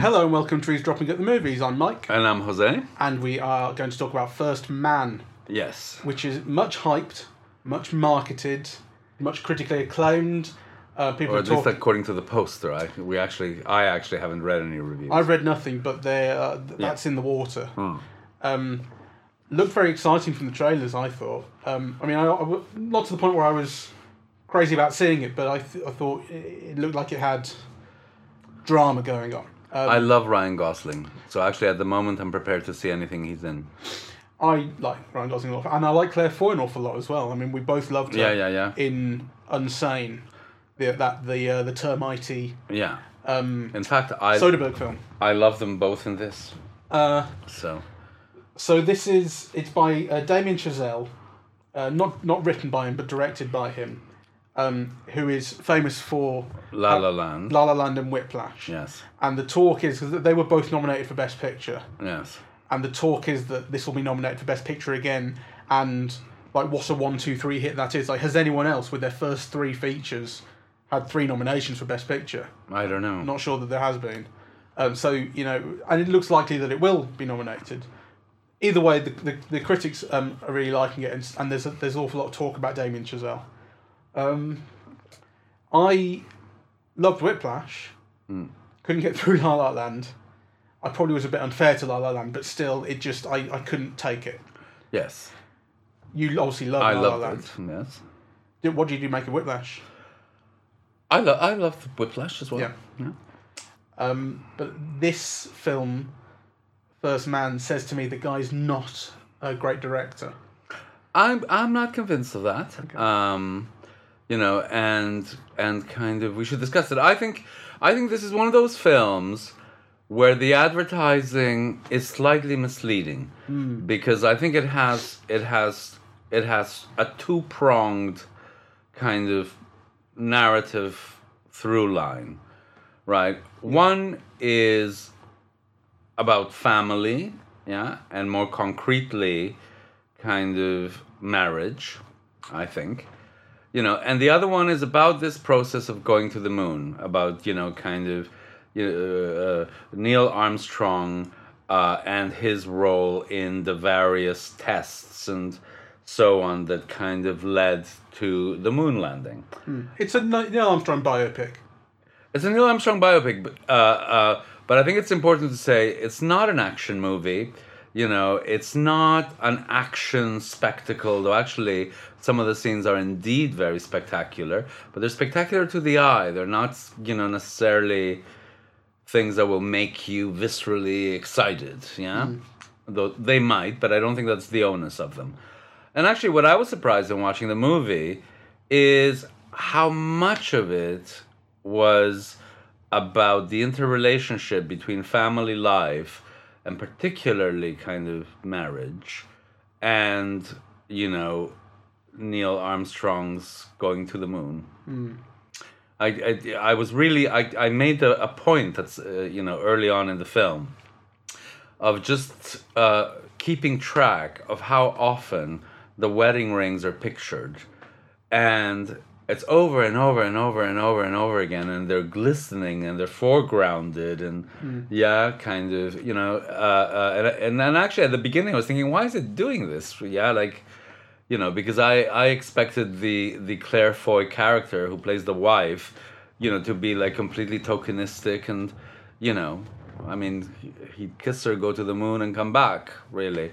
Hello and welcome to dropping at the Movies. I'm Mike, And I'm Jose. and we are going to talk about First Man, Yes. which is much hyped, much marketed, much critically acclaimed. Uh, people Or are at least talking. according to the poster, I we actually I actually haven't read any reviews. I've read nothing, but they're, uh, th- that's in the water. Hmm. Um, looked very exciting from the trailers. I thought. Um, I mean, I, I not to the point where I was crazy about seeing it, but I, th- I thought it, looked like it had drama going on. Um, I love Ryan Gosling, so actually at the moment I'm prepared to see anything he's in. I like Ryan Gosling an awful, and I like Claire Foy an awful lot as well. I mean, we both loved her Yeah, yeah, yeah, in Unsane, the that the uh, the termitey yeah. um, In fact, I Soderbergh film. I love them both in this. Uh, So so this is it's by uh, Damien Chazelle, uh, not not written by him but directed by him, um, who is famous for La La Land. La La Land and Whiplash. Yes, And the talk is because they were both nominated for Best Picture. yes, and the talk is that this will be nominated for best picture again and like what a one two three hit that is like has anyone else with their first three features had three nominations for best picture I don't know. not sure that there has been um, so you know and it looks likely that it will be nominated either way the, the, the critics um, are really liking it and, and there's a, there's an awful lot of talk about Damien Chazelle um, I loved Whiplash couldn't get through La La Land I probably was a bit unfair to La La Land, but still, it just I, I couldn't take it. Yes, You obviously love I La La Land. it. Yes, Did- What did you do make of Whiplash? I love I love Whiplash as well. Yeah. yeah. Um, but this film, First Man, says to me the guy's not a great director. I'm I'm not convinced of that. Um, you know, and and kind of we should discuss it. I think I think this is one of those films where the advertising is slightly misleading because I think it has it has it has a two pronged kind of narrative through line, right? One is about family, yeah, and more concretely, kind of marriage, I think. You know, and the other one is about this process of going to the moon, about, you know, kind of you know, uh, Neil Armstrong uh, and his role in the various tests and so on that kind of led to the moon landing. It's a Neil Armstrong biopic. It's a Neil Armstrong biopic, but, uh, uh, but I think it's important to say it's not an action movie. You know, it's not an action spectacle, though actually some of the scenes are indeed very spectacular, but they're spectacular to the eye. They're not, you know, necessarily things that will make you viscerally excited, yeah? Mm. Though they might, but I don't think that's the onus of them. And actually, what I was surprised in watching the movie is how much of it was about the interrelationship between family life and particularly kind of marriage and, you know, Neil Armstrong's going to the moon. I, I, I was really I, I made a, a point that's uh, you know early on in the film of just uh, keeping track of how often the wedding rings are pictured and it's over and over and over and over and over again and they're glistening and they're foregrounded and yeah kind of you know uh, uh, and, and actually at the beginning i was thinking why is it doing this? Yeah like you know because i i expected the the claire foy character who plays the wife you know to be like completely tokenistic and you know i mean he- he'd kiss her go to the moon and come back really.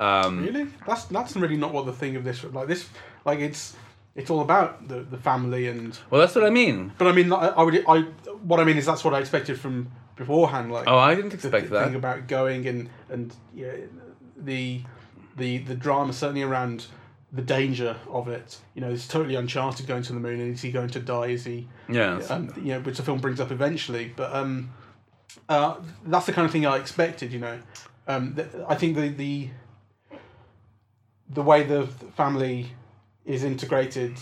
Um Really? That's that's really not what the thing of this like this like it's it's all about the, the family and well that's what i mean but I mean I, I would I what I mean is that's what I expected from beforehand like oh i didn't the expect th- thing that about going and and yeah, the the the drama certainly around the danger of it. You know, it's totally uncharted going to the moon. And is he going to die? Is he? Yeah. Um, you know, which the film brings up eventually. But um, uh, that's the kind of thing I expected. You know, um, th- I think the the the way the family is integrated.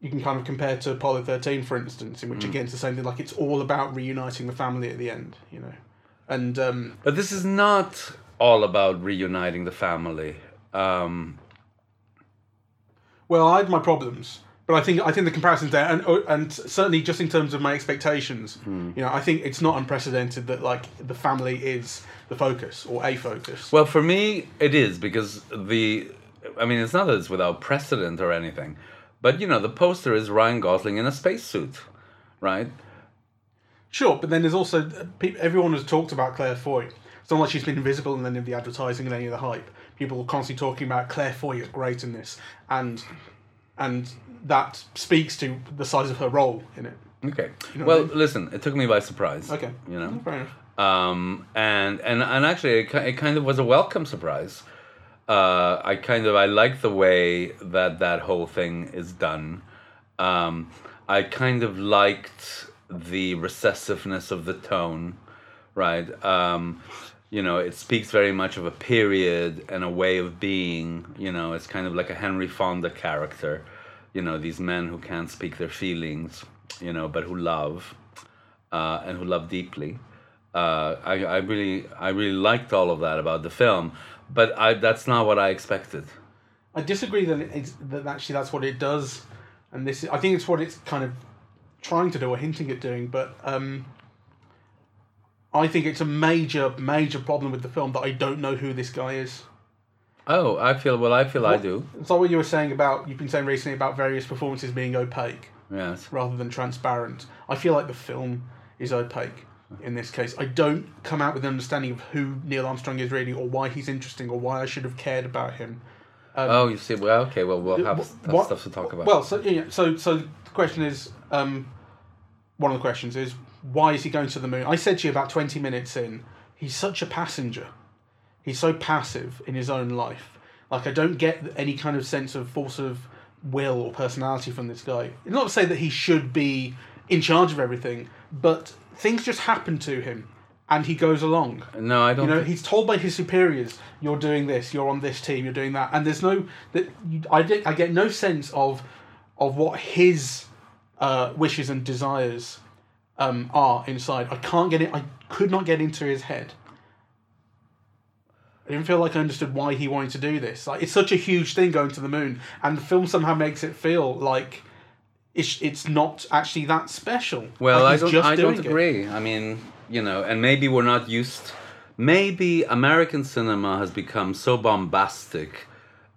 You can kind of compare to Apollo thirteen, for instance, in which again it's the same thing. Like it's all about reuniting the family at the end, you know, and um, But this is not all about reuniting the family. Um, Well, I had my problems, but I think I think the comparison's there, and oh, and certainly just in terms of my expectations, Hmm. you know, I think it's not unprecedented that like the family is the focus or a focus. Well, for me, it is because the. I mean, it's not that it's without precedent or anything, but you know, the poster is Ryan Gosling in a spacesuit, right? Sure, but then there's also pe- everyone has talked about Claire Foy. It's not like she's been invisible in any of the advertising and any of the hype. People are constantly talking about Claire Foy is great in this, and and that speaks to the size of her role in it. Okay. know well, I listen, it took me by surprise. Okay, You know. fair enough. um, and and and actually, it, it kind of was a welcome surprise. Uh, I kind of I like the way that that whole thing is done. Um, I kind of liked the recessiveness of the tone, right? Um, you know, it speaks very much of a period and a way of being. You know, it's kind of like a Henry Fonda character. You know, these men who can't speak their feelings. You know, but who love uh, and who love deeply. Uh, I, I really, I really liked all of that about the film, but I, that's not what I expected. I disagree that it's, that actually that's what it does, and this I think it's what it's kind of trying to do or hinting at doing. But um, I think it's a major, major problem with the film that I don't know who this guy is. Oh, I feel well. I feel I do. It's like what you were saying about you've been saying recently about various performances being opaque Yes. rather than transparent. I feel like the film is opaque in this case. I don't come out with an understanding of who Neil Armstrong is really, or why he's interesting, or why I should have cared about him. oh, you see. Well, okay. Well, we'll have Wh- what- stuff to talk about. Well, so yeah, so so the question is, um, one of the questions is why is he going to the moon? I said to you about twenty minutes in, he's such a passenger. He's so passive in his own life. Like I don't get any kind of sense of force of will or personality from this guy. Not to say that he should be in charge of everything, but things just happen to him, and he goes along. no, I don't. You know, he's told by his superiors, "You're doing this. You're on this team. You're doing that." And there's no that I get. I get no sense of of what his uh, wishes and desires um, are inside. I can't get it. I could not get into his head. I didn't feel like I understood why he wanted to do this. Like it's such a huge thing going to the moon, and the film somehow makes it feel like it's it's not actually that special. Well, Like, I don't. just I don't it. agree. I mean, you know, and maybe we're not used. Maybe American cinema has become so bombastic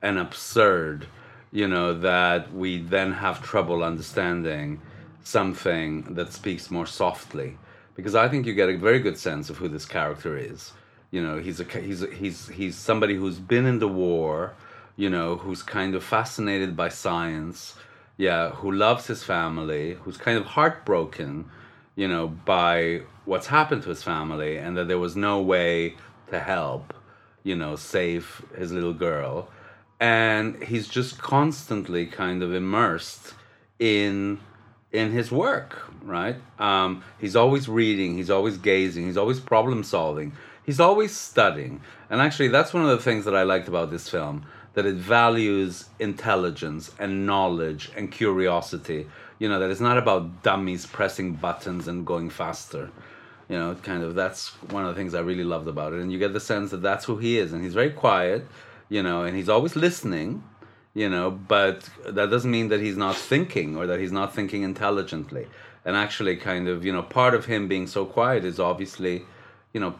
and absurd, you know, that we then have trouble understanding something that speaks more softly. Because I think you get a very good sense of who this character is. You know, he's a he's a, he's he's somebody who's been in the war, you know, who's kind of fascinated by science, yeah, who loves his family, who's kind of heartbroken, you know, by what's happened to his family and that there was no way to help, you know, save his little girl. And he's just constantly kind of immersed in in his work, right? Um, he's always reading, he's always gazing, he's always problem solving, he's always studying. And actually, that's one of the things that I liked about this film that it values intelligence and knowledge and curiosity. You know, that it's not about dummies pressing buttons and going faster. You know, kind of that's one of the things I really loved about it. And you get the sense that that's who he is. And he's very quiet, you know, and he's always listening you know but that doesn't mean that he's not thinking or that he's not thinking intelligently and actually kind of you know part of him being so quiet is obviously you know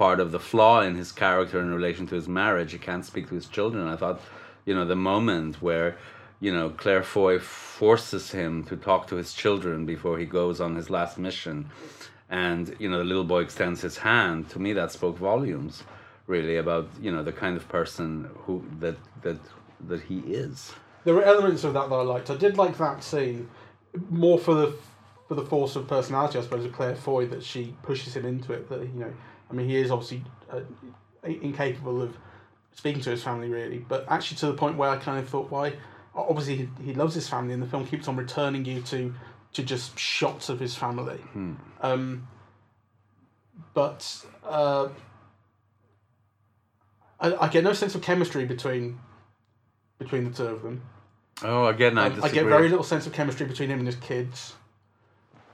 part of the flaw in his character in relation to his marriage he can't speak to his children i thought you know the moment where you know claire foy forces him to talk to his children before he goes on his last mission and you know the little boy extends his hand to me that spoke volumes really about you know the kind of person who that that that he is There were elements of that that I liked. I did like that scene more for the for the force of personality, I suppose, of Claire Foy that she pushes him into it. That you know, I mean, he is obviously uh, incapable of speaking to his family really, but actually to the point where I kind of thought, why? Obviously, he, he loves his family, and the film keeps on returning you to to just shots of his family. Um, but uh, I, I get no sense of chemistry between between the two of them. oh again i Um, I get very little sense of chemistry between him and his kids.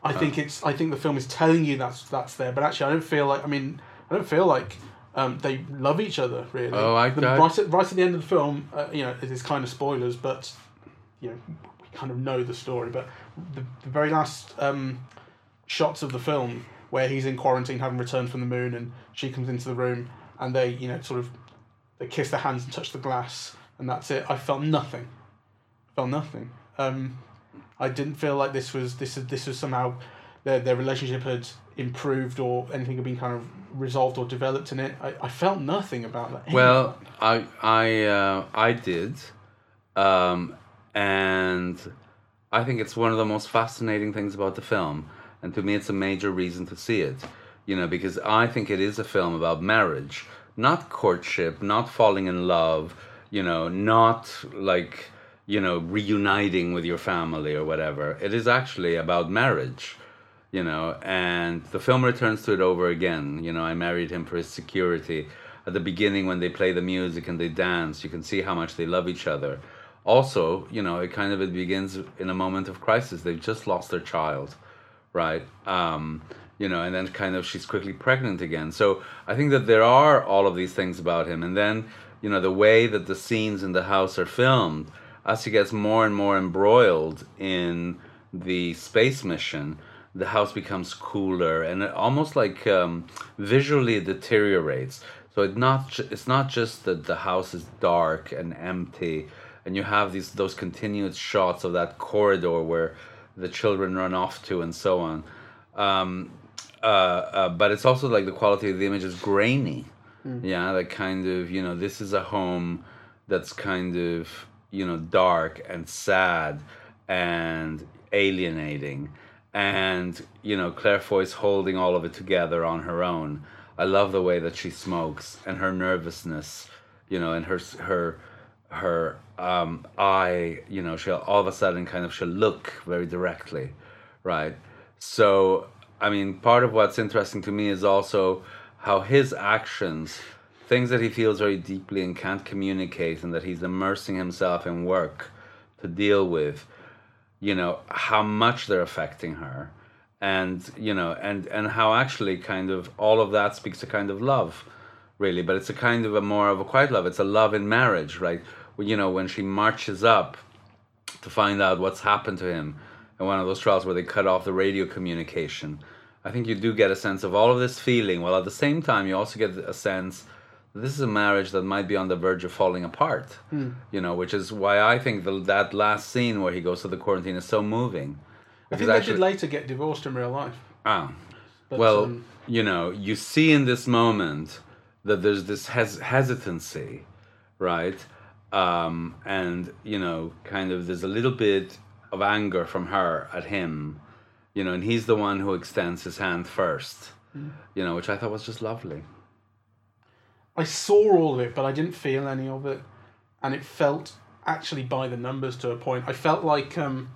I think it's. I think the film is telling you that's that's there, but actually, I don't feel like. I mean, I don't feel like um, they love each other really. Oh, I- The- I- right at right at the end of the film, uh, you know, it is kind of spoilers, but you know we kind of know the story, but the, the very last um, shots of the film where he's in quarantine, having returned from the moon, and she comes into the room, and they you know sort of they kiss their hands and touch the glass, and that's it. I felt nothing. Felt nothing. Um, I didn't feel like this was this this was somehow their their relationship had improved or anything had been kind of resolved or developed in it. I, I felt nothing about that. Well, I I uh, I did, um, and I think it's one of the most fascinating things about the film, and to me, it's a major reason to see it. You know, because I think it is a film about marriage, not courtship, not falling in love. You know, not like you know reuniting with your family or whatever. It is actually about marriage you know, and the film returns to it over again. You know, I married him for his security. At the beginning, when they play the music and they dance, you can see how much they love each other. Also, you know, it kind of it begins in a moment of crisis. They've just lost their child, right? Um, you know, and then kind of she's quickly pregnant again. So I think that there are all of these things about him, and then you know the way that the scenes in the house are filmed, as he gets more and more embroiled in the space mission the house becomes cooler and it almost like um, visually deteriorates. So it's not it's not just that the house is dark and empty, and you have these those continuous shots of that corridor where the children run off to and so on. Um, uh, uh, but it's also like the quality of the image is grainy. Yeah, like kind of you know this is a home that's kind of you know dark and sad and alienating and you know Claire Foy's holding all of it together on her own. I love the way that she smokes and her nervousness, you know, and her her her um, eye, you know, she'll all of a sudden kind of she'll look very directly, right? So I mean, part of what's interesting to me is also how his actions, things that he feels very deeply and can't communicate, and that he's immersing himself in work to deal with you know how much they're affecting her and you know and and how actually kind of all of that speaks to kind of love really. But it's a kind of a more of a quiet love. It's a love in marriage right? You know when she marches up to find out what's happened to him in one of those trials where they cut off the radio communication. I think you do get a sense of all of this feeling while at the same time you also get a sense this is a marriage that might be on the verge of falling apart you know which is why i think the, that last scene where he goes to the quarantine is so moving. I think they did later get divorced in real life. ah, But, well um, you know you see in this moment that there's this hes- hesitancy right? Um, and you know kind of there's a little bit of anger from her at him you know and he's the one who extends his hand first you know which i thought was just lovely I saw all of it, but I didn't feel any of it, and it felt actually by the numbers to a point. I felt like, um,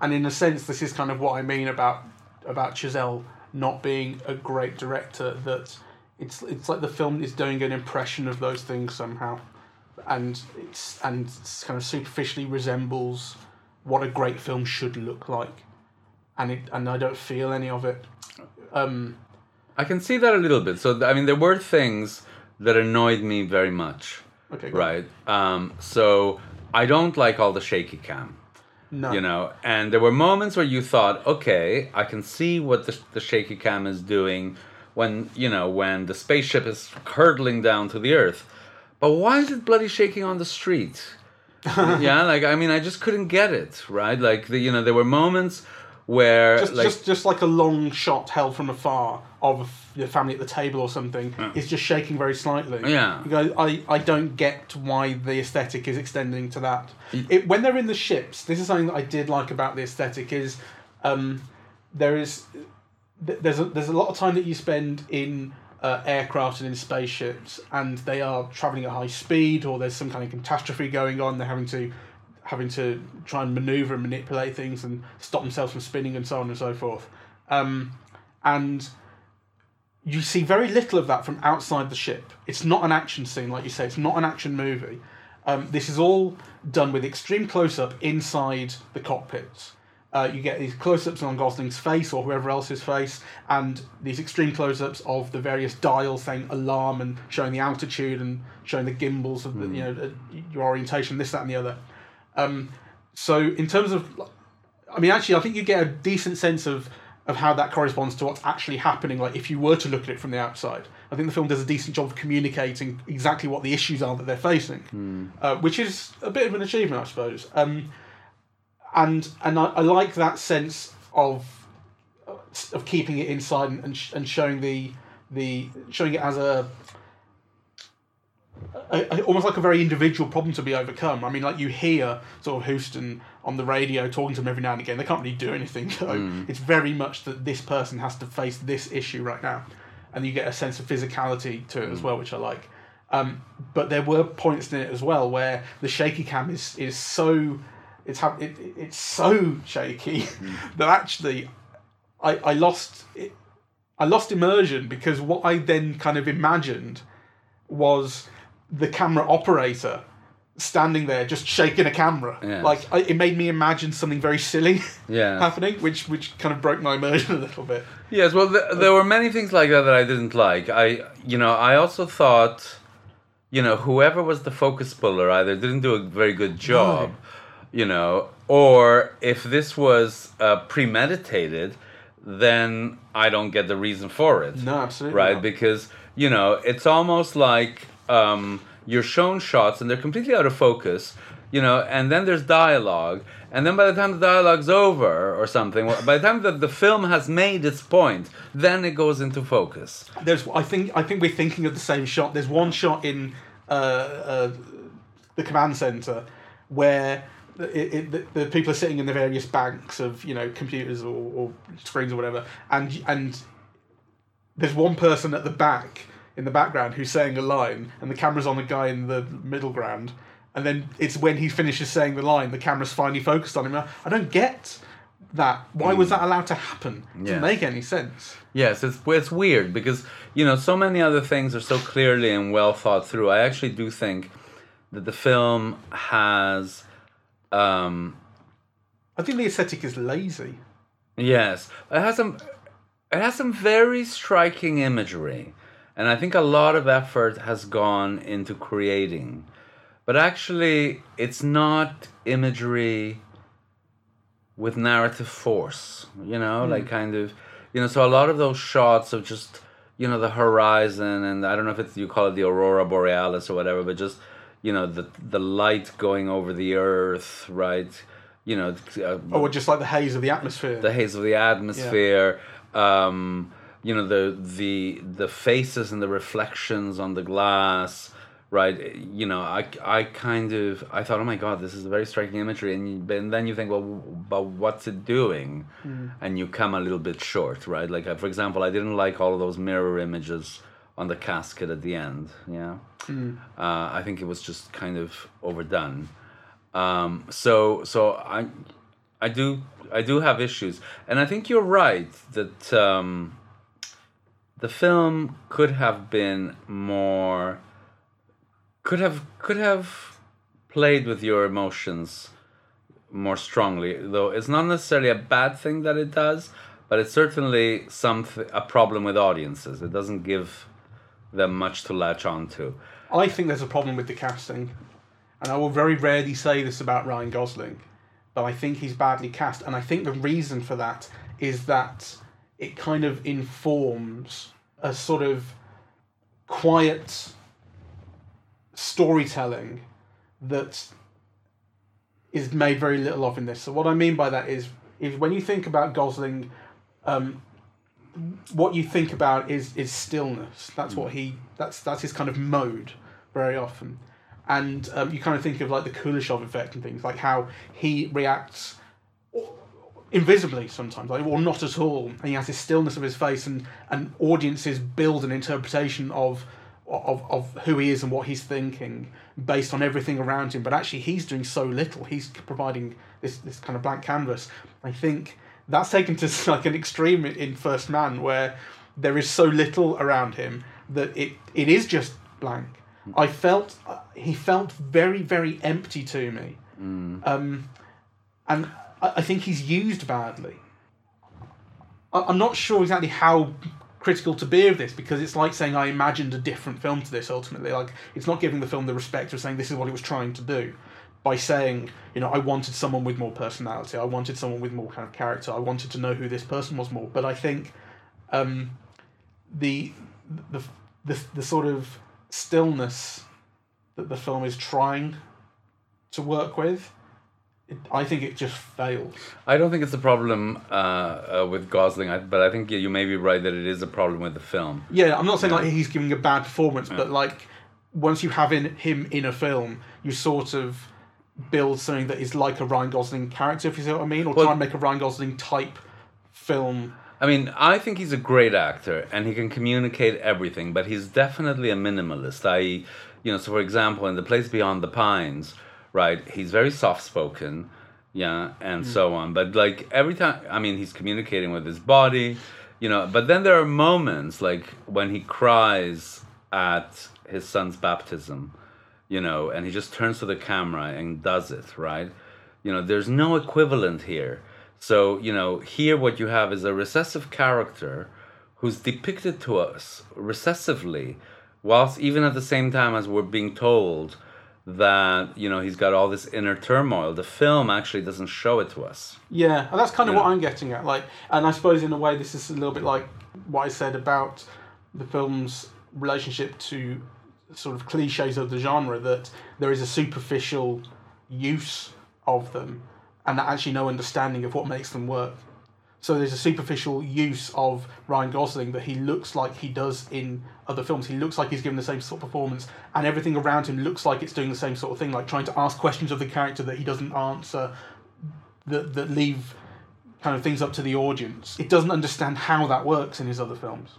and in a sense, this is kind of what I mean about about Chazelle not being a great director. That it's it's like the film is doing an impression of those things somehow, and it's and it's kind of superficially resembles what a great film should look like, and it and I don't feel any of it. Um, I can see that a little bit. So, I mean, there were things that annoyed me very much, okay, go. right? Um, so, I don't like all the shaky cam, No, you know, and there were moments where you thought, okay, I can see what the, the shaky cam is doing when, you know, when the spaceship is hurtling down to the earth. But why is it bloody shaking on the street? yeah, like, I mean, I just couldn't get it, right? Like, the, you know, there were moments where, just, like, just just like a long shot held from afar of the family at the table or something is just shaking very slightly. Yeah. You go, I, I don't get why the aesthetic is extending to that. It, when they're in the ships, this is something that I did like about the aesthetic is um, there is there's a, there's a lot of time that you spend in uh, aircraft and in spaceships, and they are traveling at high speed, or there's some kind of catastrophe going on. They're having to having to try and maneuver and manipulate things and stop themselves from spinning and so on and so forth. Um, and you see very little of that from outside the ship. It's not an action scene, like you say. It's not an action movie. Um, this is all done with extreme close up inside the cockpits. Uh, you get these close ups on Gosling's face or whoever else's face, and these extreme close ups of the various dials saying alarm and showing the altitude and showing the gimbals of the, you know uh, your orientation, this, that, and the other. Um, so in terms of, I mean, actually, I think you get a decent sense of of how that corresponds to what's actually happening. Like if you were to look at it from the outside, I think the film does a decent job of communicating exactly what the issues are that they're facing, uh, which is a bit of an achievement, I suppose. Um, and and I, I like that sense of of keeping it inside and and, sh- and showing the the showing it as a, a, a- almost like a very individual problem to be overcome. I mean, like you hear sort of Houston on the radio talking to them every now and again. They can't really do anything. though. Mm. It's very much that this person has to face this issue right now, and you get a sense of physicality to it as mm. well, which I like. Um, but there were points in it as well where the shaky cam is is so it's ha- it, it- it's so shaky mm. that actually I I lost it, I lost immersion because what I then kind of imagined was the camera operator standing there just shaking a camera. Like I, it made me imagine something very silly Yeah. happening, which which kind of broke my immersion a little bit. Yes, well, th- there were many things like that that I didn't like. I, you know, I also thought, you know, whoever was the focus puller either didn't do a very good job, you know, or if this was uh, premeditated, then I don't get the reason for it. No, absolutely Right? not. Because, you know, it's almost like um, you're shown shots and they're completely out of focus, you know, and then there's dialogue. And then by the time the dialogue's over or something, by the time that the film has made its point, then it goes into focus. There's I think I think we're thinking of the same shot. There's one shot in uh, uh, the command center where it, it, the, the people are sitting in the various banks of you know computers or, or screens or whatever, and and there's one person at the back in the background who's saying a line, and the camera's on the guy in the middle ground, and then it's when he finishes saying the line, the camera's finally focused on him. I don't get that. Why was that allowed to happen? It doesn't make any sense. Yes, it's it's weird because you know so many other things are so clearly and well thought through. I actually do think that the film has, um, I think the aesthetic is lazy. yes, it has some, it has some very striking imagery, and I think a lot of effort has gone into creating, but actually it's not imagery with narrative force. You know, like kind of, you know, so a lot of those shots of just you know the horizon and I don't know if it's you call it the aurora borealis or whatever, but just you know the the light going over the earth, right? You know, uh, Or just like the haze of the atmosphere. the haze of the atmosphere. Um, you know the the the faces and the reflections on the glass, right? You know, I I kind of I thought, oh my god, this is a very striking imagery, and, you, and then you think, well, but what's it doing? And you come a little bit short, right? Like uh, for example, I didn't like all of those mirror images on the casket at the end. Yeah, uh, I think it was just kind of overdone. Um, so so I I do I do have issues, and I think you're right that um, the film could have been more could have could have played with your emotions more strongly. Though it's not necessarily a bad thing that it does, but it's certainly some a problem with audiences. It doesn't give them much to latch onto. I think there's a problem with the casting, and I will very rarely say this about Ryan Gosling, but I think he's badly cast, and I think the reason for that is that it kind of informs a sort of quiet storytelling that is made very little of in this. So what I mean by that is, is when you think about Gosling, um, what you think about is is stillness. That's what he. That's that's his kind of mode very often, and um, you kind of think of like the Kuleshov effect and things like how he reacts invisibly sometimes, like or not at all, and he has this stillness of his face, and and audiences build an interpretation of. Of, of who he is and what he's thinking based on everything around him, but actually he's doing so little. He's providing this this kind of blank canvas. I think that's taken to like an extreme in- First Man, where there is so little around him that it it is just blank. I felt uh, he felt very very empty to me, um, and I, think he's used badly. I, I'm not sure exactly how critical to be of this because it's like saying I imagined a different film to this ultimately. Like it's not giving the film the respect of saying this is what it was trying to do. by saying, you know, I wanted someone with more personality. I wanted someone with more kind of character. I wanted to know who this person was more. But I think um, the, the the the sort of stillness that the film is trying to work with, it, I think it just fails. I don't think it's a problem uh, uh, with Gosling, I, but I think you may be right that it is a problem with the film. Yeah, I'm not saying like he's giving a bad performance, but like once you have in him in a film, you sort of build something that is like a Ryan Gosling character, if you see what I mean, or Well- try and make a Ryan Gosling type film. I mean, I think he's a great actor and he can communicate everything, but he's definitely a minimalist. I, you know, so for example, in The Place Beyond the Pines, right, he's very soft spoken, yeah, and mm. so on. But like every time, I mean, he's communicating with his body, you know, but then there are moments like when he cries at his son's baptism, you know, and he just turns to the camera and does it, right? You know, there's no equivalent here. So, you know, here what you have is a recessive character who's depicted to us recessively, whilst even at the same time as we're being told that, you know, he's got all this inner turmoil. The film actually doesn't show it to us. Yeah, and that's kind of Yeah. what I'm getting at. Like, and I suppose in a way this is a little bit like what I said about the film's relationship to sort of cliches of the genre. That there is a superficial use of them, and actually no understanding of what makes them work. So there's a superficial use of Ryan Gosling that he looks like he does in other films. He looks like he's giving the same sort of performance, and everything around him looks like it's doing the same sort of thing, like trying to ask questions of the character that he doesn't answer, that that leave kind of things up to the audience. It doesn't understand how that works in his other films.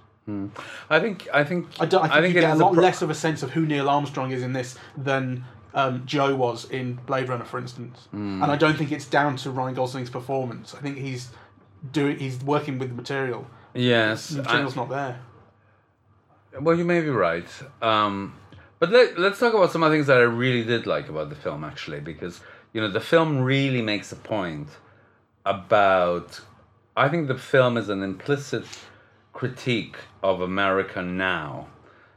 I think, I think, I, don't, I think, you it get a lot pro- less of a sense of who Neil Armstrong is in this than um, Joe was in Blade Runner, for instance. Hmm. And I don't think it's down to Ryan Gosling's performance. I think he's doing he's working with the material. Yes. The I- material's not there. Well, you may be right. Um, but let, let's talk about some of the things that I really did like about the film, actually, because, you know, the film really makes a point about. I think the film is an implicit critique of America now.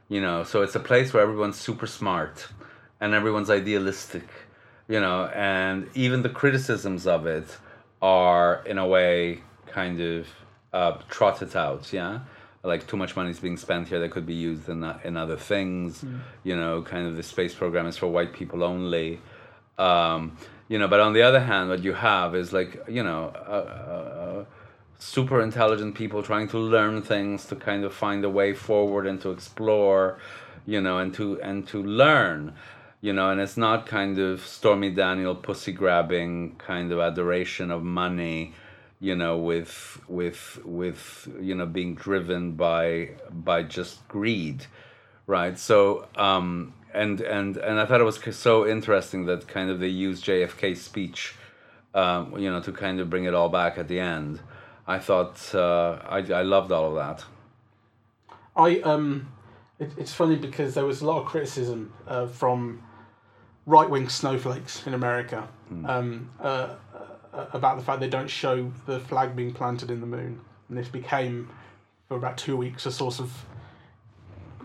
You know, so it's a place where everyone's super smart and everyone's idealistic, you know, and even the criticisms of it are, in a way, kind of uh, trotted out, yeah? Like too much money is being spent here that could be used in, in other things, you know, kind of the space program is for white people only. Um, you know, but on the other hand, what you have is like, you know, uh, uh, super intelligent people trying to learn things to kind of find a way forward and to explore you know and to and to learn you know and it's not kind of stormy daniel pussy grabbing kind of adoration of money you know with with with you know being driven by by just greed right so um and and and i thought it was so interesting that kind of they used jfk's speech um, you know, to kind of bring it all back at the end. I thought uh, I, I loved all of that. I um, it, it's funny because there was a lot of criticism uh, from right wing snowflakes in America um, uh, uh, about the fact they don't show the flag being planted in the moon, and this became for about two weeks a source of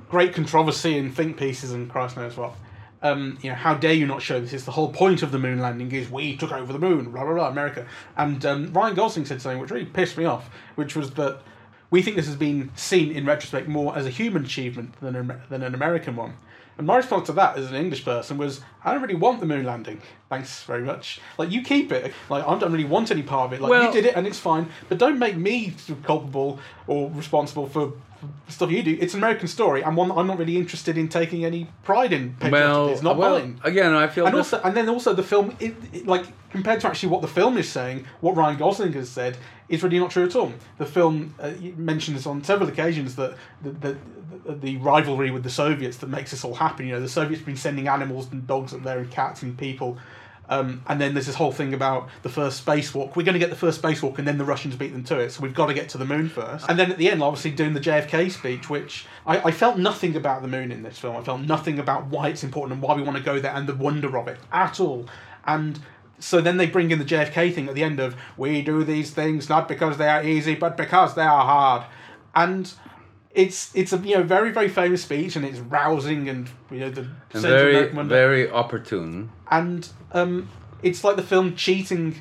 great controversy and think pieces and Christ knows what. Um, you know, how dare you not show this? It's the whole point of the moon landing is we took over the moon, blah blah blah, America. And um, Ryan Gosling said something which really pissed me off, which was that we think this has been seen in retrospect more as a human achievement than an, than an American one. And my response to that as an English person was, I don't really want the moon landing. Thanks very much. Like you keep it. Like I don't really want any part of it. Like Well- you did it and it's fine, but don't make me culpable or responsible for stuff you do. It's an American story and one that I'm not really interested in taking any pride in. Well, it's not well, mine. again, I feel And this- also, and then also the film, it, it, like compared to actually what the film is saying, what Ryan Gosling has said is really not true at all. The film uh, mentions on several occasions that the, the, the, the rivalry with the Soviets that makes this all happen. You know, the Soviets have been sending animals and dogs up there and cats and people. Um, and then there's this whole thing about the first spacewalk. We're going to get the first spacewalk, and then the Russians beat them to it. So we've got to get to the moon first. And then at the end, obviously doing the JFK speech, which I, I felt nothing about the moon in this film. I felt nothing about why it's important and why we want to go there and the wonder of it at all. And so then they bring in the JFK thing at the end of we do these things not because they are easy, but because they are hard. And it's it's a you know very very famous speech and it's rousing and you know the And very, very opportune. and um, it's like the film cheating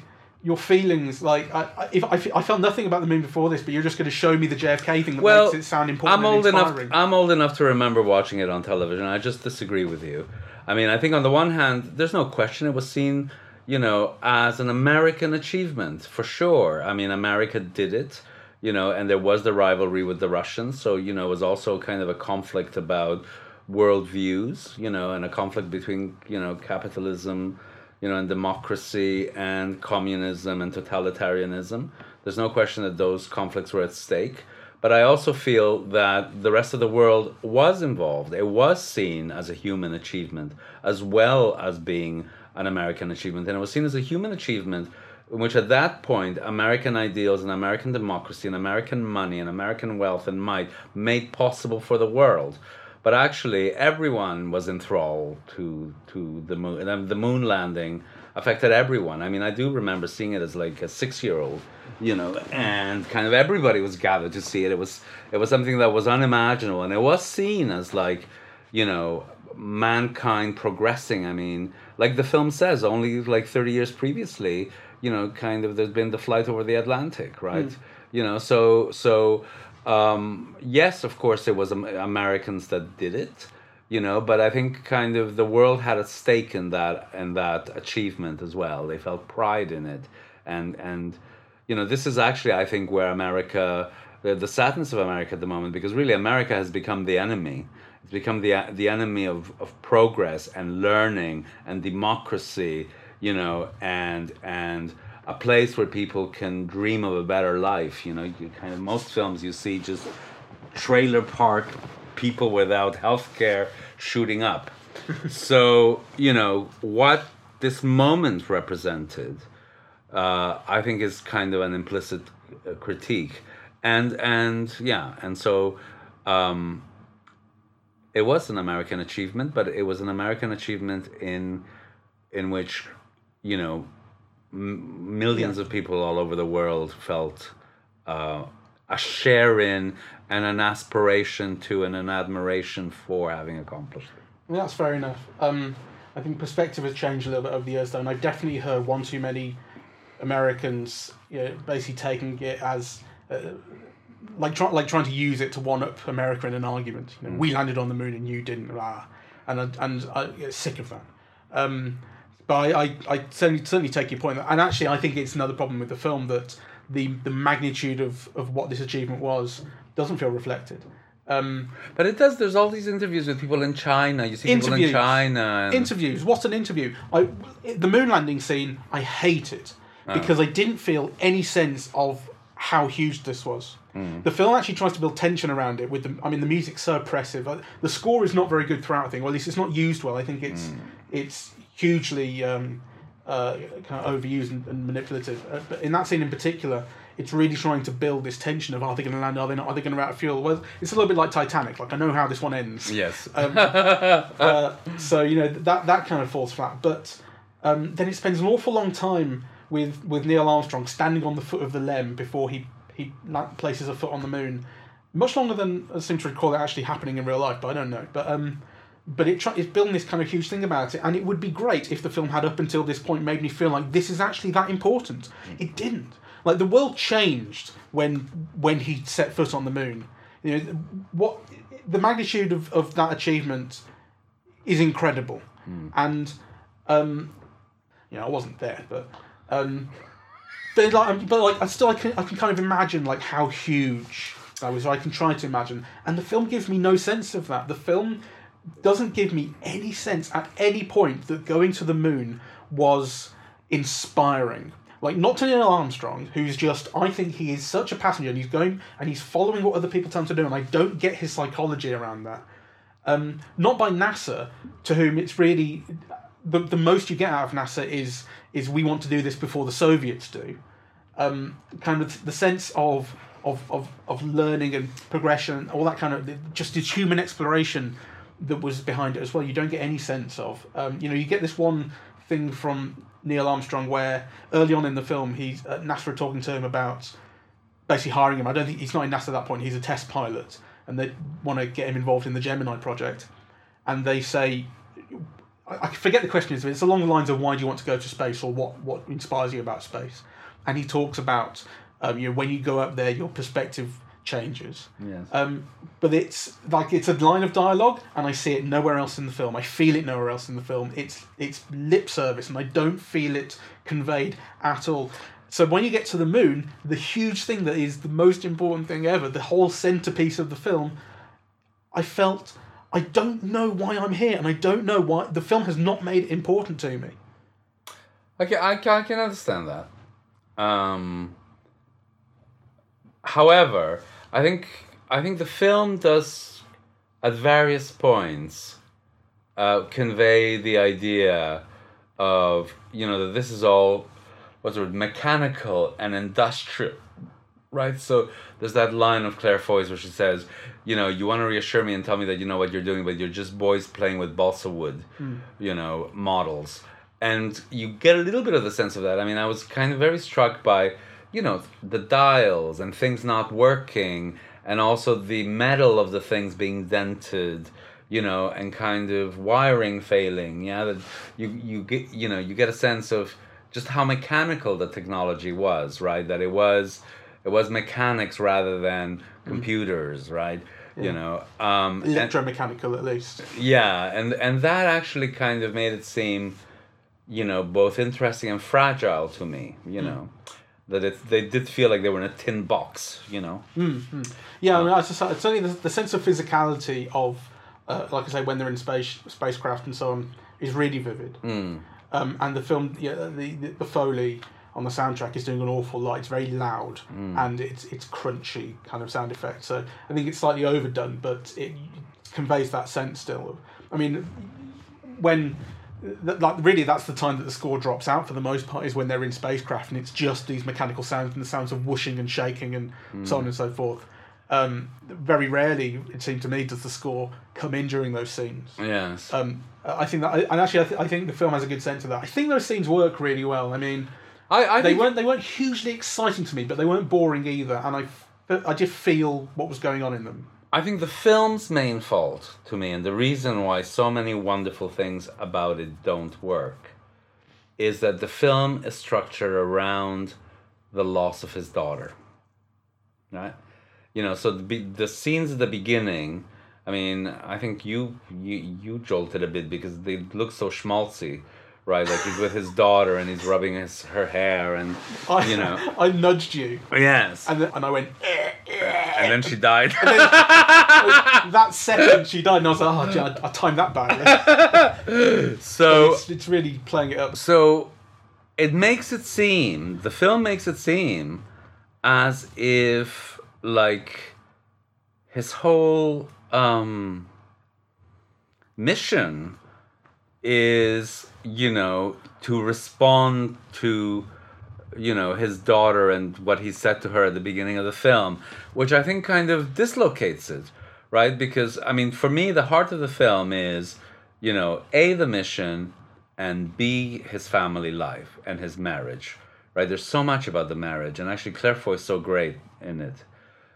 your feelings. Like I, I, if I, fe- I felt nothing about the moon before this, but you're just going to show me the JFK thing that Well, makes it sound important. I'm and old enough. I'm old enough to remember watching it on television. I just disagree with you. I mean, I think on the one hand, there's no question it was seen, you know, as an American achievement for sure. I mean, America did it, you know, and there was the rivalry with the Russians. So you know, it was also kind of a conflict about worldviews, you know, and a conflict between you know capitalism, you know, and democracy and communism and totalitarianism. There's no question that those conflicts were at stake. But I also feel that the rest of the world was involved. It was seen as a human achievement as well as being an American achievement. And it was seen as a human achievement in which, at that point, American ideals and American democracy and American money and American wealth and might made possible for the world. But actually, everyone was enthralled to to the moon. And the moon landing affected everyone. I mean, I do remember seeing it as like a six year old, you know, and kind of everybody was gathered to see it. It was it was something that was unimaginable, and it was seen as like, you know, mankind progressing. I mean, like the film says, only like thirty years previously, you know, kind of there's been the flight over the Atlantic, right? You know, so so um, yes, of course, it was Americans that did it you know but i think kind of the world had a stake in that and that achievement as well. They felt pride in it. And and you know this is actually i think where america the, the sadness of america at the moment because really america has become the enemy. It's become the the enemy of, of progress and learning and democracy you know and and a place where people can dream of a better life you know you kind of most films you see just trailer park people without health care shooting up. so, you know, what this moment represented, uh, I think is kind of an implicit uh, critique. And, and yeah, and so um, it was an American achievement, but it was an American achievement in, in which, you know, m- millions of people all over the world felt uh, a share in and an aspiration to and an admiration for having accomplished it. That's fair enough. Um, I think perspective has changed a little bit over the years, though, and I've definitely heard one too many Americans you know, basically taking it as uh, like try, like trying to use it to one up America in an argument. You know, we landed on the moon and you didn't, and I- and I get sick of that. Um, but I, I, I certainly certainly take your point, and actually I think it's another problem with the film that the the magnitude of, of what this achievement was doesn't feel reflected. Um, But it does. There's all these interviews with people in China. You see people in Interviews. China. And, interviews. What an interview! I the moon landing scene. I hate it because I didn't feel any sense of how huge this was. The film actually tries to build tension around it. With the, I mean, the music's so oppressive. Uh, The score is not very good throughout. I think, or at least it's not used well. I think it's it's hugely um, uh, kind of overused and, and manipulative. Uh, but in that scene in particular, it's really trying to build this tension of are they going to land? Are they not? Are they going to run out of fuel? Well, it's a little bit like Titanic. Like I know how this one ends. yes. Um, uh, so you know that that kind of falls flat. But um, then it spends an awful long time with with Neil Armstrong standing on the foot of the lem before he he places a foot on the moon. Much longer than I seem to recall it actually happening in real life, but I don't know. But um, but it try, it's building this kind of huge thing about it, and it would be great if the film had up until this point made me feel like this is actually that important. It didn't. Like the world changed when when he set foot on the moon. You know what the magnitude of, of that achievement is incredible, and um, you know I wasn't there, but um, but like but like I still I can I can kind of imagine like how huge that was. I can try to imagine, and the film gives me no sense of that. The film doesn't give me any sense at any point that going to the moon was inspiring. Like not to Neil Armstrong, who's just I think he is such a passenger and he's going and he's following what other people tell him to do, and I don't get his psychology around that. Um, not by NASA, to whom it's really the, the most you get out of NASA is is we want to do this before the Soviets do. Um, kind of the sense of of, of, of learning and progression, all that kind of just this human exploration that was behind it as well. You don't get any sense of. Um, you know, you get this one thing from Neil Armstrong where early on in the film he's uh, NASA talking to him about basically hiring him. I don't think he's not in NASA at that point. He's a test pilot, and they want to get him involved in the Gemini project, and they say, I I forget the question is, but it's along the lines of why do you want to go to space or what what inspires you about space, and he talks about um, you know when you go up there your perspective changes. Yes. Um, but it's like it's a line of dialogue, and I see it nowhere else in the film. I feel it nowhere else in the film. It's it's lip service, and I don't feel it conveyed at all. So when you get to the moon, the huge thing that is the most important thing ever, the whole centerpiece of the film, I felt I don't know why I'm here, and I don't know why the film has not made it important to me. Okay, I can, I can understand that. Um, however, I think I think the film does, at various points, uh, convey the idea of you know that this is all what's the word mechanical and industrial, right? So there's that line of Claire Foy's where she says, you know, you want to reassure me and tell me that you know what you're doing, but you're just boys playing with balsa wood, you know, models. And you get a little bit of the sense of that. I mean, I was kind of very struck by, you know, the dials and things not working, and also the metal of the things being dented, you know, and kind of wiring failing. Yeah, that you you get you know you get a sense of just how mechanical the technology was, right? That it was it was mechanics rather than computers, right? You know, um, Electromechanical, at least. yeah, and and that actually kind of made it seem, you know, both interesting and fragile to me. You know, that it they did feel like they were in a tin box. You know. Yeah, I mean, it's, just, it's only the, the sense of physicality of, uh, like I say, when they're in space, spacecraft and so on, is really vivid. Um, and the film, yeah, the, the the foley on the soundtrack is doing an awful lot. It's very loud and it's it's crunchy kind of sound effect. So I think it's slightly overdone, but it conveys that sense still. I mean, when like really that's the time that the score drops out for the most part is when they're in spacecraft and it's just these mechanical sounds and the sounds of whooshing and shaking and so on and so forth. Um, very rarely, it seemed to me, does the score come in during those scenes. Yes. Um, I think that, and actually, I, th- I think the film has a good sense of that. I think those scenes work really well. I mean, I I they weren't they weren't hugely exciting to me, but they weren't boring either, and I, f- I just feel what was going on in them. I think the film's main fault to me, and the reason why so many wonderful things about it don't work, is that the film is structured around the loss of his daughter. Right? You know, so the, the scenes at the beginning, I mean, I think you, you you jolted a bit because they look so schmaltzy, right? Like he's with his daughter and he's rubbing his her hair and I, you know. I nudged you, Yes. and then, and I went. "Eh." And then she died. that second she died, and I was like, oh, gee, I, I timed that badly. so it's, it's really playing it up. so it makes it seem the film makes it seem as if like his whole um mission is you know to respond to you know his daughter and what he said to her at the beginning of the film which i think kind of dislocates it right? Because i mean for me the heart of the film is you know a the mission and b his family life and his marriage right? There's so much about the marriage and actually claire foy is so great in it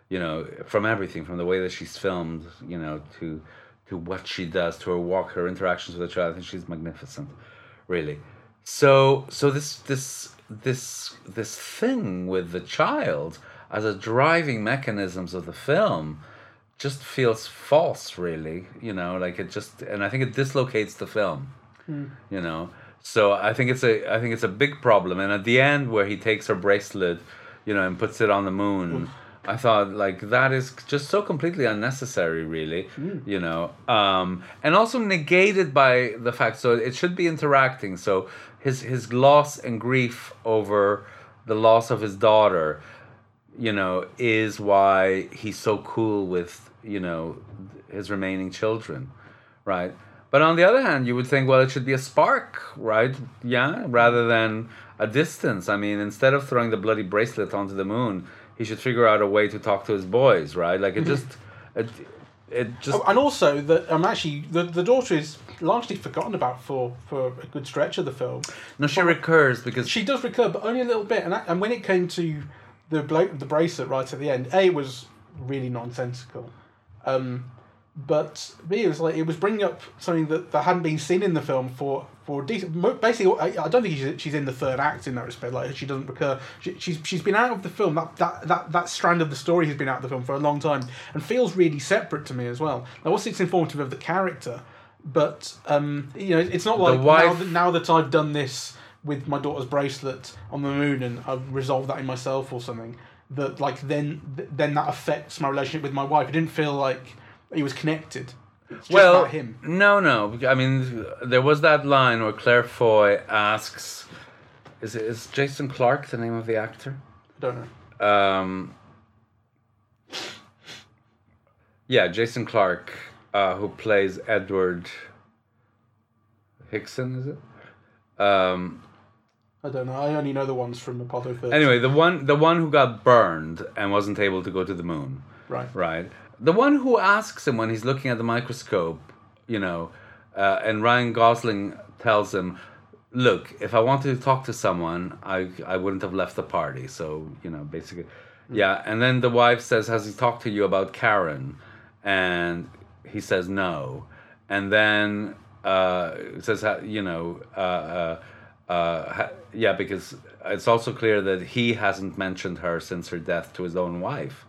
you know from everything from the way that she's filmed you know to to what she does to her walk her interactions with the child i think she's magnificent really so so this this this this thing with the child as a driving mechanisms of the film just feels false really you know like it just and i think it dislocates the film you know. So i think it's a i think it's a big problem and at the end where he takes her bracelet you know and puts it on the moon i thought like that is just so completely unnecessary really you know um and also negated by the fact so it should be interacting so his his loss and grief over the loss of his daughter you know is why he's so cool with you know his remaining children right? But on the other hand you would think well it should be a spark right? Yeah rather than a distance. I mean instead of throwing the bloody bracelet onto the moon he should figure out a way to talk to his boys right? Like it mm-hmm. just it, it just Oh, and also that I'm actually the, the daughter is largely forgotten about for for a good stretch of the film. no she recurs because She does recur, but only a little bit. And that, and when it came to the blo- the bracelet right at the end, a it was really nonsensical. Um, but me, it was like it was bringing up something that, that hadn't been seen in the film for for decent. Basically, I, I don't think she's, she's in the third act in that respect. Like she doesn't recur. She, she's she's been out of the film. That, that that that strand of the story has been out of the film for a long time and feels really separate to me as well. Now, also it's informative of the character, but um, you know, it's not like now, that, now that I've done this with my daughter's bracelet on the moon and I've resolved that in myself or something. That like then then that affects my relationship with my wife. It didn't feel like he was connected. It's just well, about him. no, no. I mean, there was that line where Claire Foy asks, "Is it is Jason Clarke the name of the actor?" I don't know. Um, yeah, Jason Clarke, uh, who plays Edward Hickson, is it? Um, I don't know. I only know the ones from Apollo 13. anyway, the one the one who got burned and wasn't able to go to the moon. Right. Right. The one who asks him when he's looking at the microscope, you know, uh, and Ryan Gosling tells him, "Look, if I wanted to talk to someone, I I wouldn't have left the party." So you know, basically, yeah. And then the wife says, "Has he talked to you about Karen?" And he says no. And then uh, says, uh, you know, uh, uh, uh, ha- yeah, because it's also clear that he hasn't mentioned her since her death to his own wife,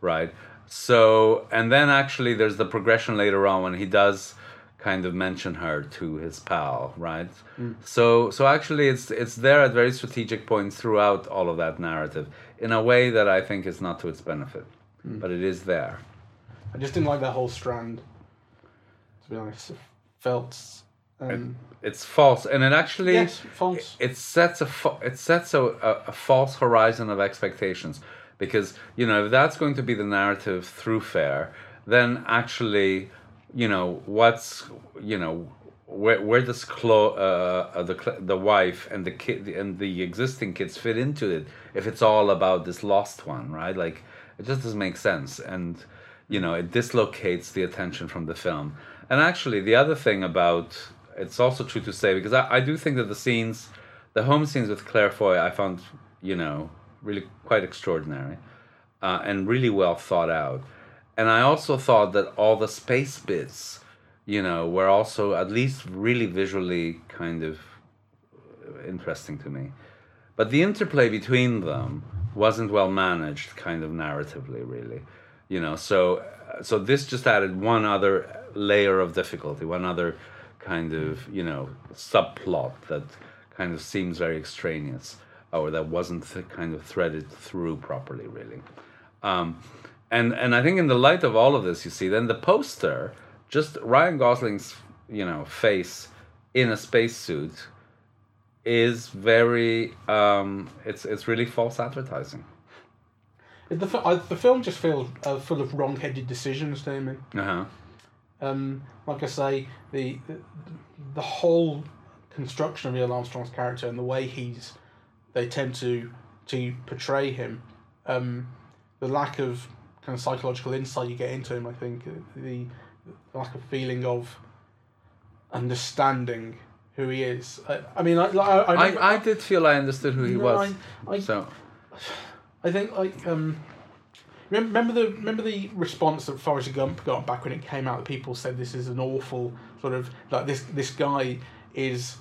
right? So, and then actually, there's the progression later on when he does kind of mention her to his pal, right? So, so actually, it's it's there at very strategic points throughout all of that narrative in a way that I think is not to its benefit, but it is there. I just didn't like that whole strand. To be honest, it felt. Um, It's false, and it actually yes, false. it sets a it sets a, a, a false horizon of expectations because you know if that's going to be the narrative through fair then actually you know what's you know where where does Chlo- uh, uh, the the wife and the kid and the existing kids fit into it if it's all about this lost one right like it just doesn't make sense and you know it dislocates the attention from the film. And actually the other thing about it's also true to say because I, I do think that the scenes the home scenes with Claire Foy I found you know really quite extraordinary uh, and really well thought out. And I also thought that all the space bits you know were also at least really visually kind of interesting to me. But the interplay between them wasn't well managed kind of narratively really you know so so this just added one other layer of difficulty one other kind of you know subplot that kind of seems very extraneous or that wasn't th- kind of threaded through properly really um, and and I think in the light of all of this, you see, then the poster, just Ryan Gosling's you know face in a spacesuit, is very um, it's it's really false advertising. The, fi- I, the film just feels uh, full of wrong-headed decisions to me. Uh huh. Um, like I say, the, the whole construction of Neil Armstrong's character and the way he's they tend to to portray him, um, the lack of kind of psychological insight you get into him, I think, uh, the, the lack of feeling of understanding who he is. I, I mean, I I, I, I, I did feel I understood who he No, was. I- so I think like um, remember the remember the response that Forrest Gump got back when it came out. That people said this is an awful sort of like this this guy is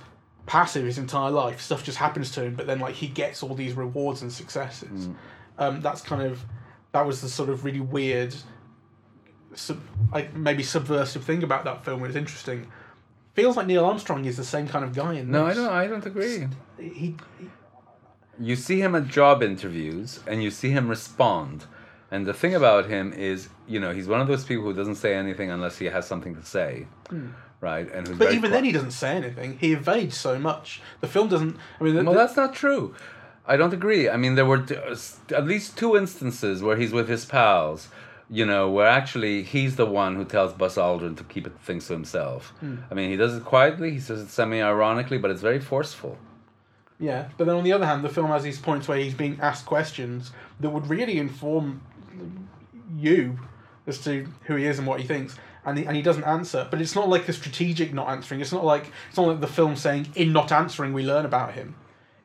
passive his entire life. Stuff just happens to him, but then like he gets all these rewards and successes. Um, that's kind of that was the sort of really weird, sub, like maybe subversive thing about that film. It was interesting. Feels like Neil Armstrong is the same kind of guy in no, I don't. I don't agree. He, he You see him at job interviews, and you see him respond. And the thing about him is, you know, he's one of those people who doesn't say anything unless he has something to say, hmm. right? And But even then, he doesn't say anything. He evades so much. The film doesn't. I mean, the, Well, the- that's not true. I don't agree. I mean, there were t- uh, at least two instances where he's with his pals, you know, where actually he's the one who tells Buzz Aldrin to keep things to himself. Hmm. I mean, he does it quietly, he says it semi ironically, but it's very forceful. Yeah. But then on the other hand, the film has these points where he's being asked questions that would really inform you as to who he is and what he thinks. And he, and he doesn't answer, but it's not like a strategic not answering. It's not like it's not like the film saying in not answering we learn about him.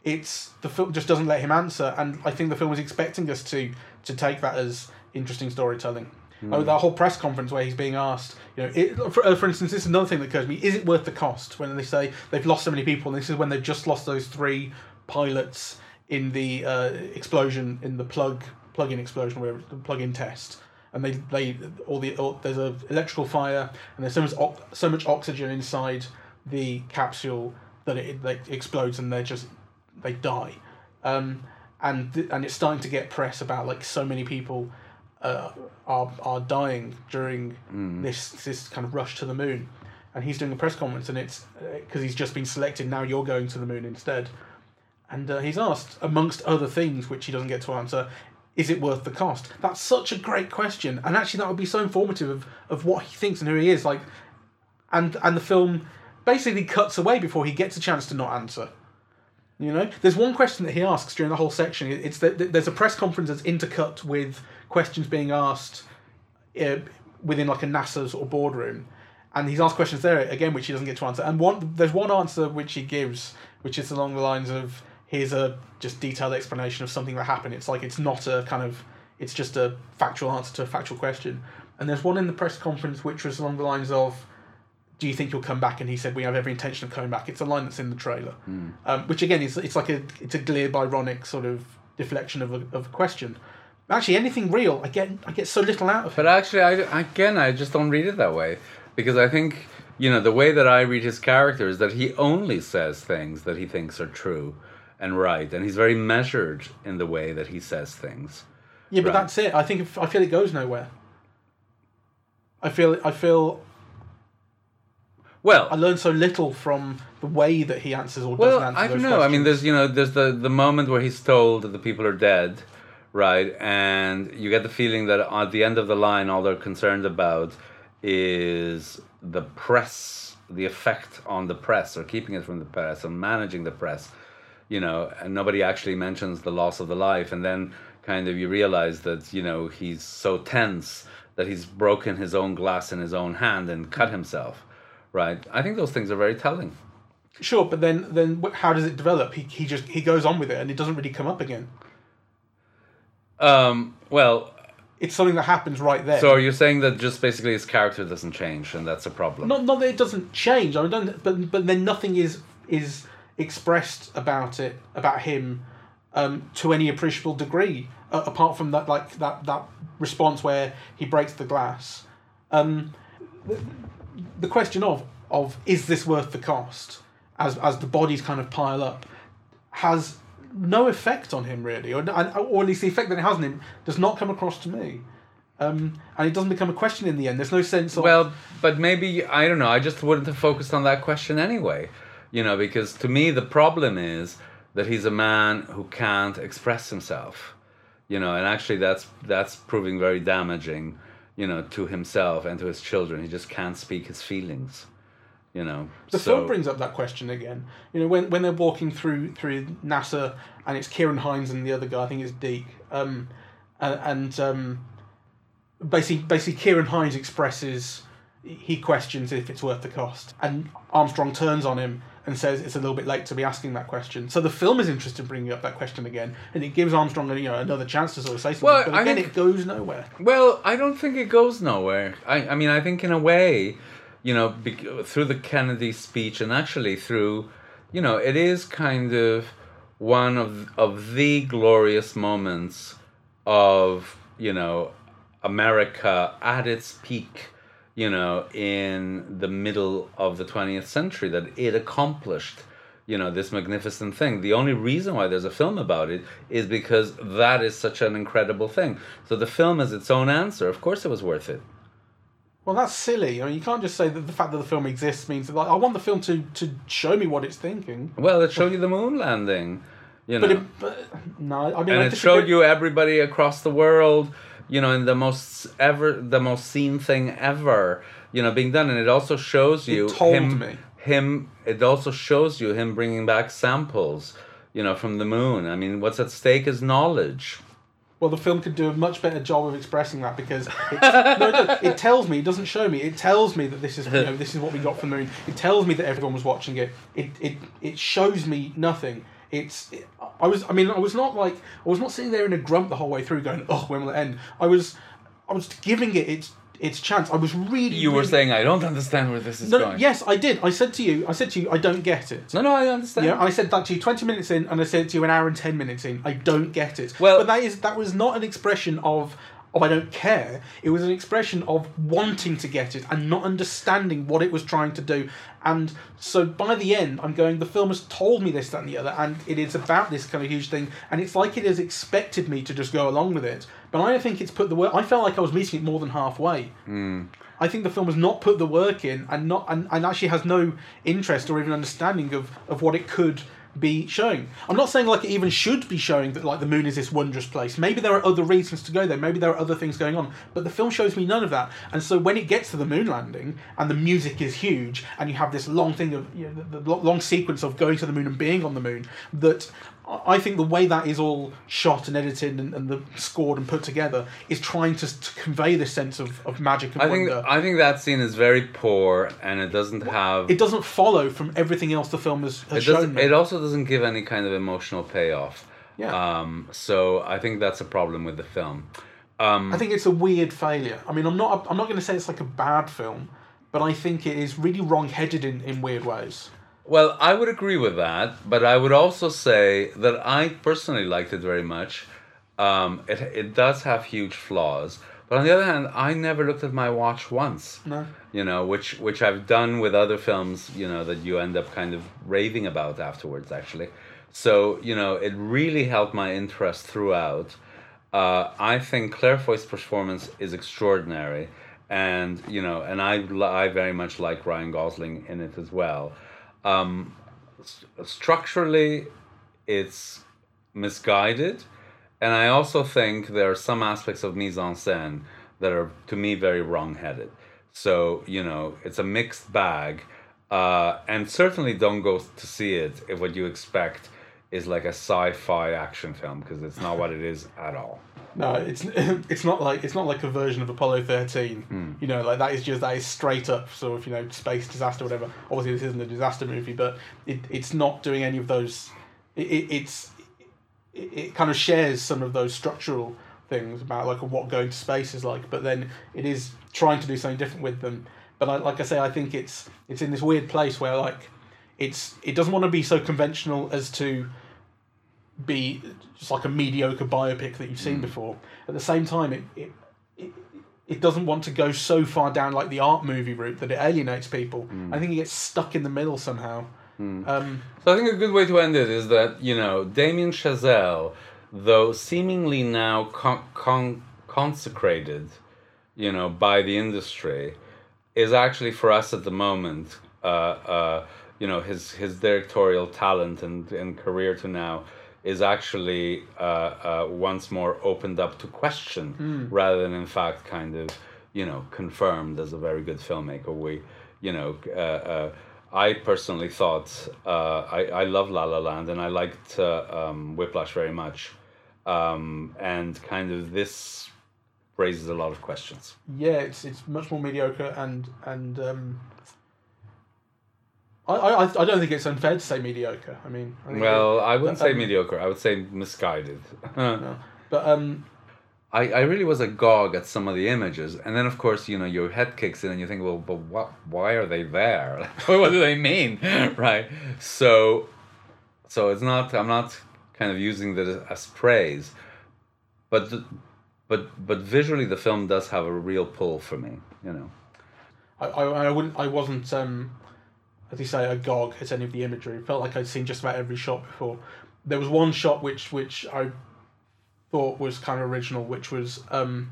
It's the film just doesn't let him answer, and I think the film was expecting us to to take that as interesting storytelling. Oh, that whole press conference where he's being asked, you know, it, for, uh, for instance, this is another thing that occurs to me: is it worth the cost? When they say they've lost so many people, and this is when they've just lost those three pilots in the uh, explosion in the plug plug-in explosion, where the plug-in test, and they they all the all, there's a electrical fire, and there's so much so much oxygen inside the capsule that it, it explodes, and they just they die, um, and th- and it's starting to get press about like so many people uh, are are dying during this this kind of rush to the moon, and he's doing a press conference, and it's because he's just been selected. Now you're going to the moon instead, and uh, he's asked amongst other things which he doesn't get to answer. Is it worth the cost? That's such a great question, and actually that would be so informative of, of what he thinks and who he is. Like, and and the film basically cuts away before he gets a chance to not answer. You know, there's one question that he asks during the whole section. It's that there's a press conference that's intercut with questions being asked uh, within like a NASA sort of boardroom, and he's asked questions there again which he doesn't get to answer. And one there's one answer which he gives, which is along the lines of here's a just detailed explanation of something that happened. It's like it's not a kind of it's just a factual answer to a factual question. And there's one in the press conference which was along the lines of do you think you'll come back? And he said, we have every intention of coming back. It's a line that's in the trailer, um, which again is it's like a it's a glib, ironic sort of deflection of a, of a question. Actually, anything real, I get I get so little out of it. But actually, I again, I just don't read it that way because I think you know the way that I read his character is that he only says things that he thinks are true and right, and he's very measured in the way that he says things. Yeah, but Right. that's it. I think if, I feel it goes nowhere. I feel I feel Well, I learn so little from the way that he answers or Well, doesn't answer I don't know. I mean, there's you know, there's the the moment where he's told that the people are dead, right? And you get the feeling that at the end of the line, all they're concerned about is the press, the effect on the press, or keeping it from the press, and managing the press. You know, and nobody actually mentions the loss of the life, and then kind of you realize that you know he's so tense that he's broken his own glass in his own hand and cut himself. Right. I think those things are very telling. Sure, but then then how does it develop? He he just he goes on with it, and it doesn't really come up again. Um, well, It's something that happens right there. so are you're saying that just basically his character doesn't change, and that's a problem. not not that it doesn't change. I mean, don't, but but then nothing is is expressed about it about him um, to any appreciable degree, uh, apart from that like that that response where he breaks the glass. Um, the, the question of of is this worth the cost as as the bodies kind of pile up has no effect on him really, or or at least the effect that it has on him does not come across to me. Um, and it doesn't become a question in the end. There's no sense of Well, but maybe I don't know. I just wouldn't have focused on that question anyway. You know, because to me the problem is that he's a man who can't express himself. You know, and actually that's that's proving very damaging. You know, to himself and to his children. He just can't speak his feelings. You know, The so, film brings up that question again. You know, when when they're walking through through NASA and it's Ciarán Hinds and the other guy, I think it's Deke, um, and, and um, basically basically Ciarán Hinds expresses he questions if it's worth the cost, and Armstrong turns on him and says it's a little bit late to be asking that question. So the film is interested in bringing up that question again, and it gives Armstrong you know another chance to sort of say something. Well, but again, think- it goes nowhere. Well, I don't think it goes nowhere. I, I mean, I think in a way, you know, through the Kennedy speech and actually through, you know, it is kind of one of of the glorious moments of you know America at its peak. You know, in the middle of the twentieth century, that it accomplished you know this magnificent thing. The only reason why there's a film about it is because that is such an incredible thing. So the film is its own answer. Of course it was worth it Well, that's silly. I mean, you can't just say that the fact that the film exists means that like, I want the film to to show me what it's thinking. well it showed you the moon landing you know But, it, but no, I mean, and I it showed you everybody across the world you know in the most ever the most seen thing ever you know being done and it also shows you told him me. him it also shows you him bringing back samples you know from the moon i mean what's at stake is knowledge Well, the film could do a much better job of expressing that because no, it, it tells me, it doesn't show me. It tells me that this is you know this is what we got from the moon. It tells me that everyone was watching it. It it, it shows me nothing. It's it, I was I mean I was not like I was not sitting there in a grump the whole way through going oh when will it end. I was I was giving it its its chance. I was really. You were really- saying I don't understand where this is No, going. yes, I did. I said to you, I said to you, I don't get it. No, no, I understand. Yeah, I said that to you twenty minutes in, and I said to you an hour and ten minutes in. I don't get it. Well- but that is that was not an expression of of I don't care. It was an expression of wanting to get it and not understanding what it was trying to do. And so by the end, I'm going. The film has told me this, that, and the other, and it is about this kind of huge thing. And it's like it has expected me to just go along with it. But I don't think it's put the work. I felt like I was meeting it more than halfway. Hmm. I think the film has not put the work in and not and, and actually has no interest or even understanding of, of what it could be showing. I'm not saying like it even should be showing that like the moon is this wondrous place. Maybe there are other reasons to go there. Maybe there are other things going on. But the film shows me none of that. And so when it gets to the moon landing and the music is huge and you have this long thing of you know, the, the long sequence of going to the moon and being on the moon that I think the way that is all shot and edited and, and the scored and put together is trying to, to convey this sense of, of magic and I think wonder. I think that scene is very poor, and it doesn't have. it doesn't follow from everything else the film has, has it, shown me. it also doesn't give any kind of emotional payoff. Yeah. Um, so I think that's a problem with the film. Um, I think it's a weird failure. I mean, I'm not I'm not going to say it's like a bad film, but I think it is really wrong-headed in, in weird ways. Well, I would agree with that, but I would also say that I personally liked it very much. Um, it it does have huge flaws, but on the other hand, I never looked at my watch once. No. You know, which which I've done with other films. You know that you end up kind of raving about afterwards. Actually, so you know it really helped my interest throughout. Uh, I think Claire Foy's performance is extraordinary, and you know, and I I very much like Ryan Gosling in it as well. Um, s- structurally, it's misguided, and I also think there are some aspects of mise en scène that are to me very wrong-headed. So you know, it's a mixed bag, uh, and certainly don't go to see it if what you expect is like a sci-fi action film because it's not what it is at all. No, it's it's not like it's not like a version of Apollo 13. Hmm. You know, like that is just that is straight up sort of you know space disaster whatever. Obviously, this isn't a disaster movie, but it, it's not doing any of those. It, it, it's it, it kind of shares some of those structural things about like what going to space is like, but then it is trying to do something different with them. But I, like I say, I think it's it's in this weird place where like it's it doesn't want to be so conventional as to be just like a mediocre biopic that you've seen before. At the same time, it, it it it doesn't want to go so far down like the art movie route that it alienates people. I think it gets stuck in the middle somehow. Um, So I think a good way to end it is that you know Damien Chazelle, though seemingly now con- con- consecrated, you know, by the industry, is actually for us at the moment, uh, uh, you know, his his directorial talent and and career to now is actually uh, uh, once more opened up to question rather than in fact kind of you know confirmed as a very good filmmaker. We you know. Uh, uh, I personally thought uh, I I love La La Land and I liked uh, um, Whiplash very much, um, and kind of this raises a lot of questions. yeah, it's it's much more mediocre and and um, I, I I don't think it's unfair to say mediocre. I mean, I Well, I wouldn't say um, mediocre. I would say misguided. no. but um, I, I really was agog at some of the images, and then of course you know your head kicks in and you think, well, but what? Why are they there? what do they mean, right? So, so it's not. I'm not kind of using that as praise, but but but visually the film does have a real pull for me. You know. I, I, I wouldn't I wasn't um, as you say agog at any of the imagery. It felt like I'd seen just about every shot before. There was one shot which which I thought was kind of original, which was um,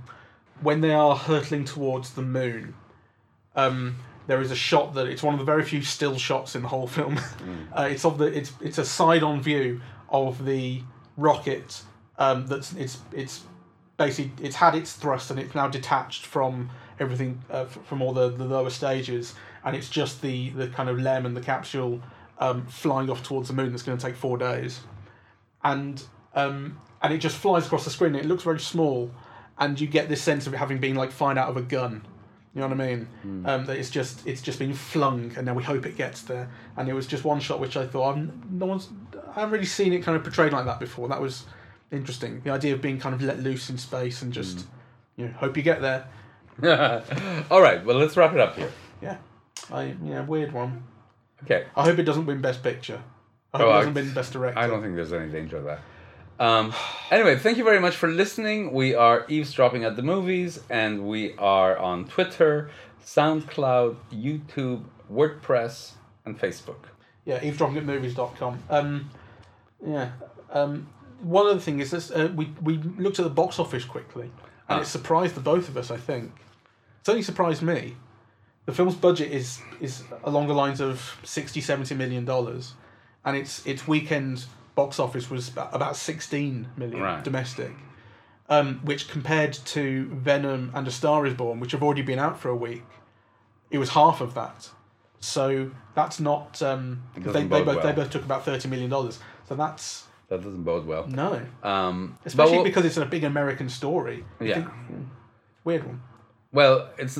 when they are hurtling towards the moon. Um, there is a shot that it's one of the very few still shots in the whole film. uh, it's of the it's it's a side on view of the rocket. Um, that's it's it's basically it's had its thrust and it's now detached from everything uh, from all the, the lower stages and it's just the the kind of LEM and the capsule um, flying off towards the moon that's going to take four days and um, and it just flies across the screen it looks very small and you get this sense of it having been like fired out of a gun you know what I mean? Um, that it's just it's just been flung, and now we hope it gets there. And it was just one shot which I thought I've, no one's I haven't really seen it kind of portrayed like that before. That was interesting. The idea of being kind of let loose in space and just you know, hope you get there. All right, well, let's wrap it up here. Yeah, I yeah weird one. Okay. I hope it doesn't win Best Picture. I hope Oh, it doesn't win Best Director. I don't think there's any danger of that. Um, anyway, thank you very much for listening. We are eavesdropping at the movies, and we are on Twitter, SoundCloud, YouTube, WordPress, and Facebook. Yeah, eavesdroppingatmovies.com. Um, yeah. Um, one other thing is this: uh, we we looked at the box office quickly, and Ah. it surprised the both of us. I think it's only surprised me. The film's budget is is along the lines of 60 70 million dollars, and its its weekend box office was about, about 16 million Right. domestic. Um, which compared to Venom and A Star Is Born, which have already been out for a week, it was half of that. So that's not. Um, they, they both they both took about thirty million dollars. So that's That doesn't bode well. no, Um, especially we'll- because it's a big American story. Yeah. think- hmm, weird one. Well, it's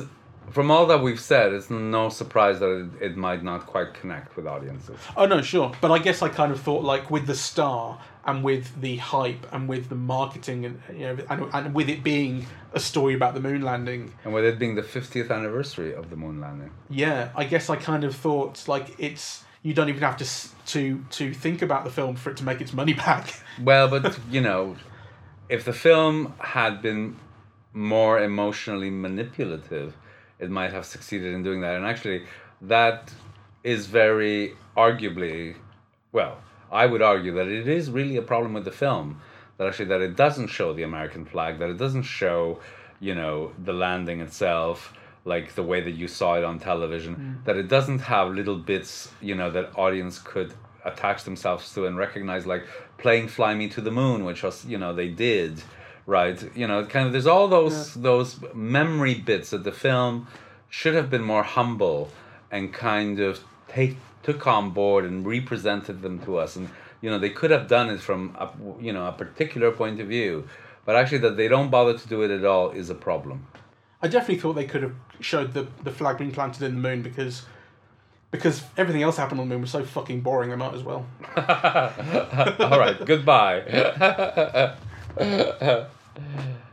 from all that we've said, it's no surprise that it, it might not quite connect with audiences. Oh no, sure, but I guess I kind of thought like with the star and with the hype and with the marketing and you know and, and with it being a story about the moon landing. And with it being the 50th anniversary of the moon landing. Yeah, I guess I kind of thought like it's you don't even have to to to think about the film for it to make its money back. Well, but you know, if the film had been more emotionally manipulative, it might have succeeded in doing that. And actually, that is very arguably, well, I would argue that it is really a problem with the film. That actually, that it doesn't show the American flag, that it doesn't show, you know, the landing itself like the way that you saw it on television. Mm. That it doesn't have little bits, you know, that audience could attach themselves to and recognize, like playing "Fly Me to the Moon," which was, you know, they did, right? You know, kind of. There's all those those memory bits that the film should have been more humble and kind of take took on board and represented them to us and you know they could have done it from a, you know a particular point of view but actually that they don't bother to do it at all is a problem I definitely thought they could have showed the the flag being planted in the moon because because everything else happened on the moon was so fucking boring. They might as well. all right goodbye え。